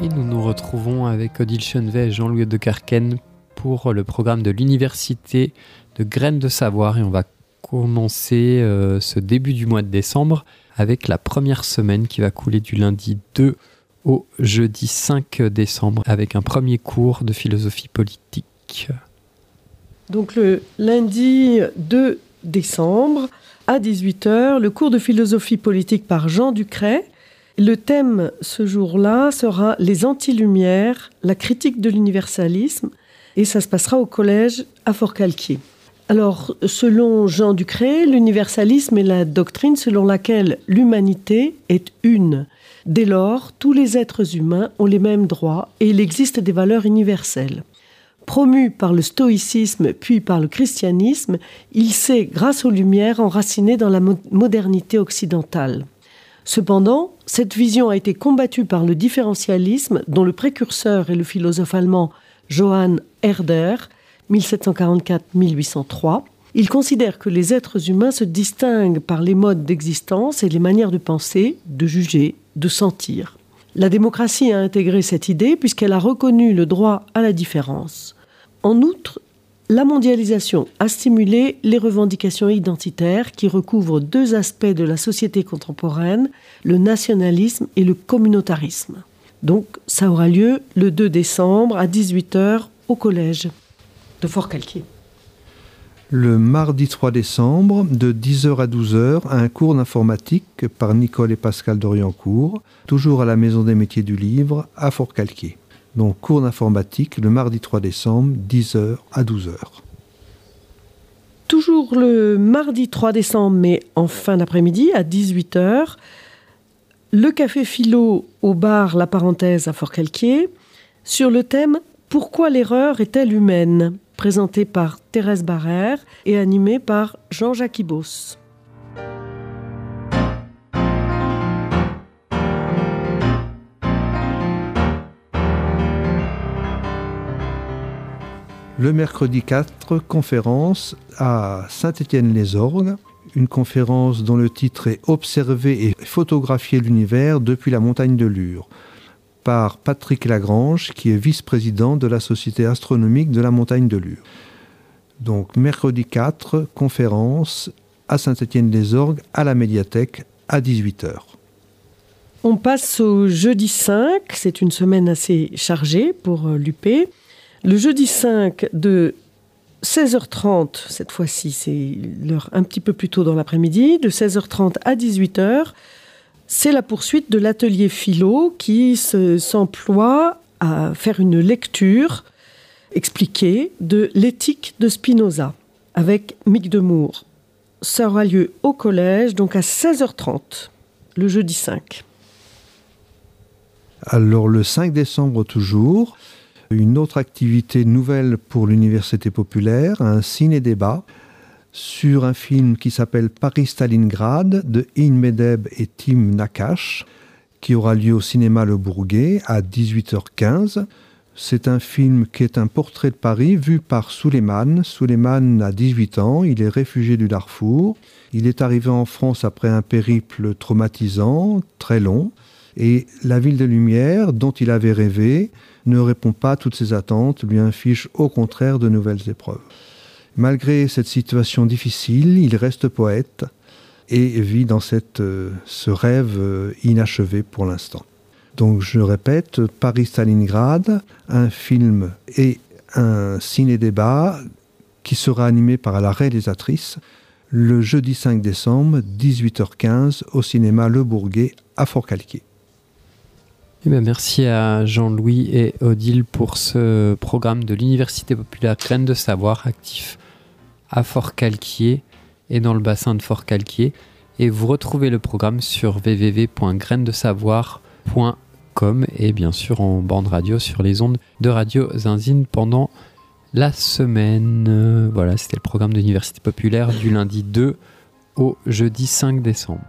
Et nous nous retrouvons avec Odile Chenevet et Jean-Louis de Carquen pour le programme de l'Université de Graines de Savoir. Et on va commencer euh, ce début du mois de décembre avec la première semaine qui va couler du lundi 2 au jeudi 5 décembre avec un premier cours de philosophie politique. Donc le lundi 2 décembre à 18h, le cours de philosophie politique par Jean Ducret. Le thème ce jour-là sera les anti-lumières, la critique de l'universalisme, et ça se passera au collège à Fort-Calquier. Alors, selon Jean Ducret, l'universalisme est la doctrine selon laquelle l'humanité est une. Dès lors, tous les êtres humains ont les mêmes droits et il existe des valeurs universelles. Promu par le stoïcisme puis par le christianisme, il s'est, grâce aux Lumières, enraciné dans la modernité occidentale. Cependant, cette vision a été combattue par le différentialisme dont le précurseur est le philosophe allemand Johann Herder, 1744-1803. Il considère que les êtres humains se distinguent par les modes d'existence et les manières de penser, de juger, de sentir. La démocratie a intégré cette idée puisqu'elle a reconnu le droit à la différence. En outre, la mondialisation a stimulé les revendications identitaires qui recouvrent deux aspects de la société contemporaine, le nationalisme et le communautarisme. Donc ça aura lieu le 2 décembre à 18h au collège de Fort-Calquier. Le mardi 3 décembre, de 10h à 12h, un cours d'informatique par Nicole et Pascal Doriancourt, toujours à la Maison des métiers du livre, à Fort-Calquier. Donc cours d'informatique le mardi 3 décembre, 10h à 12h. Toujours le mardi 3 décembre, mais en fin d'après-midi, à 18h, le café philo au bar La Parenthèse à Fort-Calquier, sur le thème Pourquoi l'erreur est-elle humaine? présenté par Thérèse Barrère et animé par Jean-Jacques Ibos. Le mercredi 4, conférence à Saint-Étienne-les-Orgues, une conférence dont le titre est Observer et photographier l'univers depuis la montagne de Lure par Patrick Lagrange, qui est vice-président de la Société astronomique de la montagne de Lure. Donc mercredi 4, conférence à Saint-Étienne-des-Orgues, à la médiathèque, à 18h. On passe au jeudi 5, c'est une semaine assez chargée pour euh, l'UP. Le jeudi 5 de 16h30, cette fois-ci c'est l'heure un petit peu plus tôt dans l'après-midi, de 16h30 à 18h, c'est la poursuite de l'atelier philo qui s'emploie à faire une lecture expliquée de l'éthique de Spinoza avec Mick Demour. Ça aura lieu au collège, donc à 16h30, le jeudi 5. Alors le 5 décembre toujours, une autre activité nouvelle pour l'Université populaire, un ciné-débat sur un film qui s'appelle Paris-Stalingrad de In Medeb et Tim Nakash, qui aura lieu au cinéma Le Bourguet à 18h15. C'est un film qui est un portrait de Paris vu par Suleiman. Suleiman a 18 ans, il est réfugié du Darfour. Il est arrivé en France après un périple traumatisant, très long. Et la ville de lumière, dont il avait rêvé, ne répond pas à toutes ses attentes, lui inflige au contraire de nouvelles épreuves. Malgré cette situation difficile, il reste poète et vit dans euh, ce rêve euh, inachevé pour l'instant. Donc je répète, Paris-Stalingrad, un film et un ciné-débat qui sera animé par la réalisatrice le jeudi 5 décembre, 18h15, au cinéma Le Bourguet à Fort-Calquier. Eh ben, merci à Jean-Louis et Odile pour ce programme de l'Université populaire Graine de Savoir actif à Fort-Calquier et dans le bassin de Fort-Calquier. Et vous retrouvez le programme sur www.grainedesavoir.com et bien sûr en bande radio sur les ondes de Radio Zinzine pendant la semaine. Voilà, c'était le programme de l'Université populaire du lundi 2 au jeudi 5 décembre.